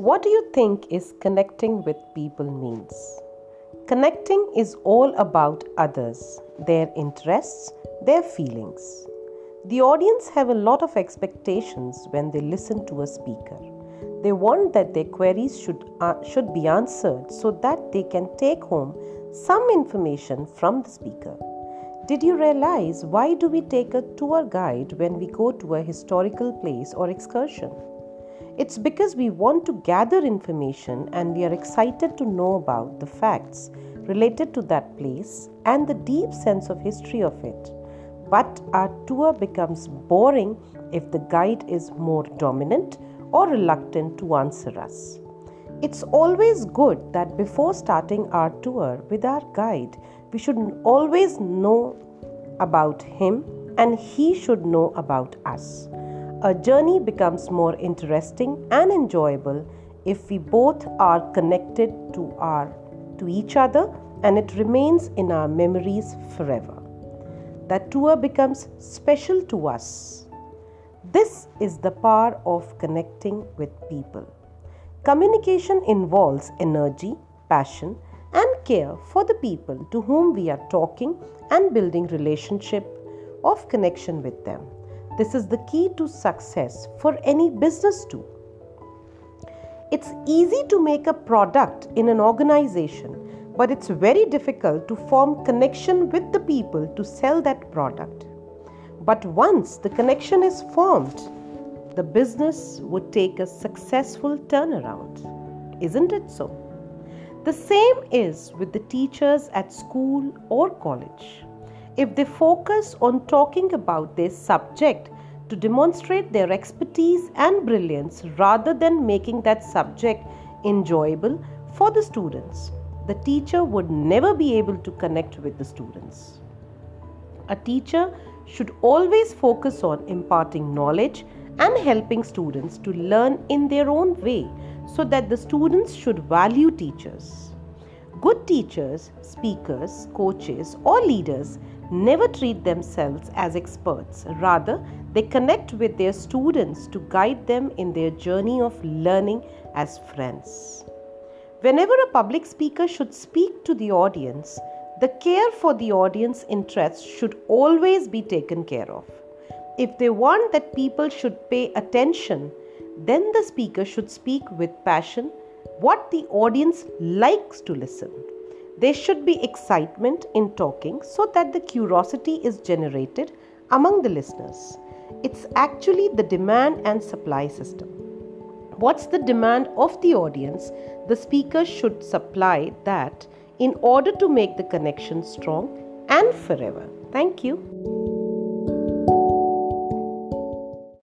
What do you think is connecting with people means? Connecting is all about others, their interests, their feelings. The audience have a lot of expectations when they listen to a speaker. They want that their queries should, uh, should be answered so that they can take home some information from the speaker. Did you realize why do we take a tour guide when we go to a historical place or excursion? It's because we want to gather information and we are excited to know about the facts related to that place and the deep sense of history of it. But our tour becomes boring if the guide is more dominant or reluctant to answer us. It's always good that before starting our tour with our guide, we should always know about him and he should know about us. A journey becomes more interesting and enjoyable if we both are connected to our to each other and it remains in our memories forever. That tour becomes special to us. This is the power of connecting with people. Communication involves energy, passion, and care for the people to whom we are talking and building relationship of connection with them. This is the key to success for any business too. It's easy to make a product in an organization, but it's very difficult to form connection with the people to sell that product. But once the connection is formed, the business would take a successful turnaround. Isn't it so? The same is with the teachers at school or college. If they focus on talking about their subject to demonstrate their expertise and brilliance rather than making that subject enjoyable for the students, the teacher would never be able to connect with the students. A teacher should always focus on imparting knowledge and helping students to learn in their own way so that the students should value teachers. Good teachers, speakers, coaches, or leaders never treat themselves as experts. Rather, they connect with their students to guide them in their journey of learning as friends. Whenever a public speaker should speak to the audience, the care for the audience interests should always be taken care of. If they want that people should pay attention, then the speaker should speak with passion what the audience likes to listen. There should be excitement in talking so that the curiosity is generated among the listeners. It's actually the demand and supply system. What's the demand of the audience? The speaker should supply that in order to make the connection strong and forever. Thank you.